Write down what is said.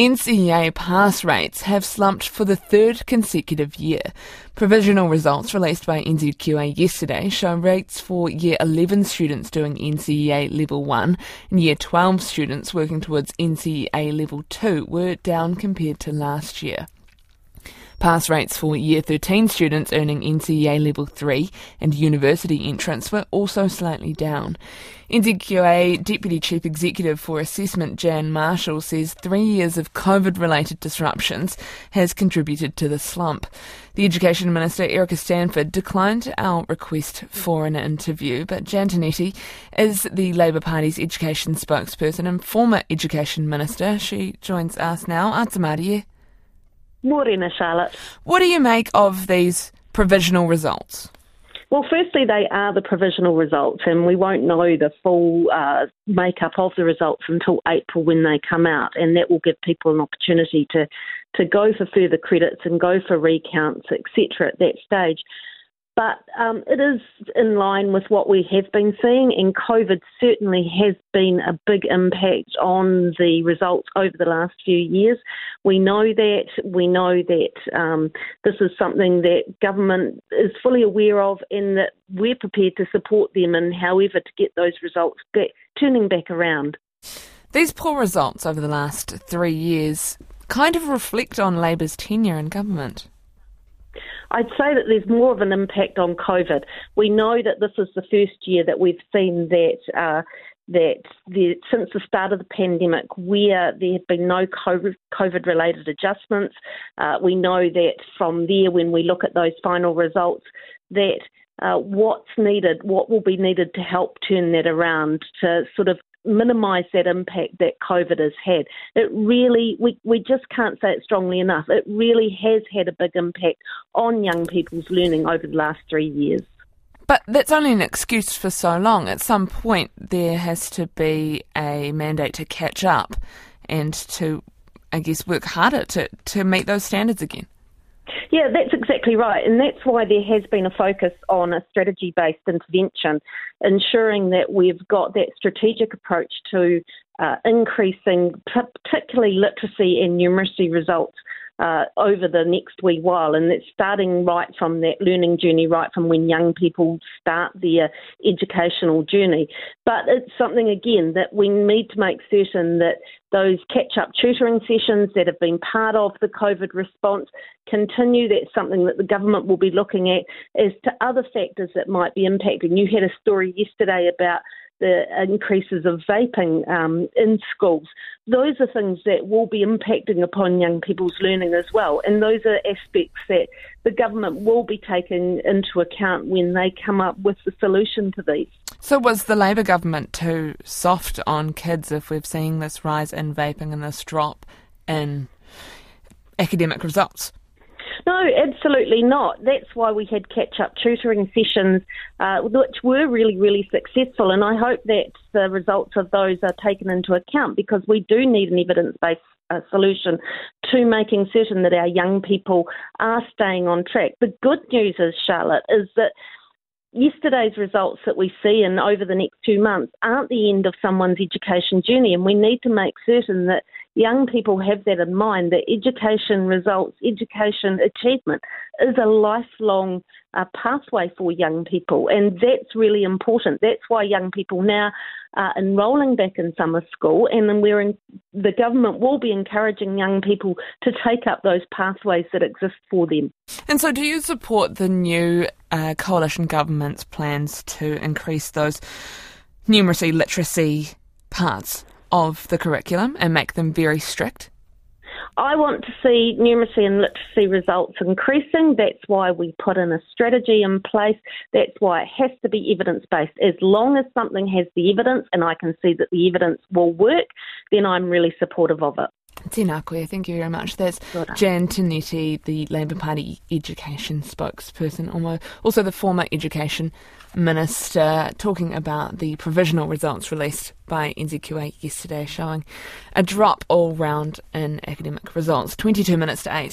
NCEA pass rates have slumped for the third consecutive year. Provisional results released by NZQA yesterday show rates for Year 11 students doing NCEA Level 1 and Year 12 students working towards NCEA Level 2 were down compared to last year. Pass rates for Year 13 students earning NCEA Level 3 and university entrance were also slightly down. NZQA Deputy Chief Executive for Assessment Jann Marshall says three years of COVID related disruptions has contributed to the slump. The Education Minister Erica Stanford declined our request for an interview, but Jan Tinetti is the Labour Party's education spokesperson and former Education Minister. She joins us now. Atamarie. Morena, Charlotte. What do you make of these provisional results? Well, firstly, they are the provisional results, and we won't know the full uh, makeup of the results until April when they come out, and that will give people an opportunity to to go for further credits and go for recounts, etc. At that stage. But um, it is in line with what we have been seeing, and COVID certainly has been a big impact on the results over the last few years. We know that. We know that um, this is something that government is fully aware of, and that we're prepared to support them in however to get those results back, turning back around. These poor results over the last three years kind of reflect on Labour's tenure in government. I'd say that there's more of an impact on COVID. We know that this is the first year that we've seen that. Uh, that the, since the start of the pandemic, where there have been no COVID related adjustments, uh, we know that from there, when we look at those final results, that uh, what's needed, what will be needed to help turn that around to sort of minimise that impact that COVID has had. It really, we, we just can't say it strongly enough. It really has had a big impact on young people's learning over the last three years. But that's only an excuse for so long. At some point, there has to be a mandate to catch up and to, I guess, work harder to, to meet those standards again. Yeah, that's exactly right. And that's why there has been a focus on a strategy based intervention, ensuring that we've got that strategic approach to uh, increasing particularly literacy and numeracy results uh, over the next wee while. And it's starting right from that learning journey, right from when young people start their educational journey. But it's something, again, that we need to make certain that those catch up tutoring sessions that have been part of the COVID response continue. That's something that the government will be looking at as to other factors that might be impacting. You had a story yesterday about the increases of vaping um, in schools. Those are things that will be impacting upon young people's learning as well. And those are aspects that the government will be taking into account when they come up with the solution to these. So, was the Labour government too soft on kids if we're seeing this rise in vaping and this drop in academic results? No, absolutely not. That's why we had catch up tutoring sessions, uh, which were really, really successful. And I hope that the results of those are taken into account because we do need an evidence based uh, solution to making certain that our young people are staying on track. The good news is, Charlotte, is that yesterday's results that we see and over the next two months aren't the end of someone's education journey, and we need to make certain that young people have that in mind that education results, education achievement is a lifelong uh, pathway for young people, and that's really important. That's why young people now are enrolling back in summer school, and then we're in, the government will be encouraging young people to take up those pathways that exist for them. And so, do you support the new uh, coalition government's plans to increase those numeracy literacy parts of the curriculum and make them very strict? I want to see numeracy and literacy results increasing. That's why we put in a strategy in place. That's why it has to be evidence based. As long as something has the evidence and I can see that the evidence will work, then I'm really supportive of it. Tēnā thank you very much. That's Jan Tinetti, the Labour Party education spokesperson, also the former education minister, talking about the provisional results released by NZQA yesterday, showing a drop all round in academic results. 22 minutes to 8.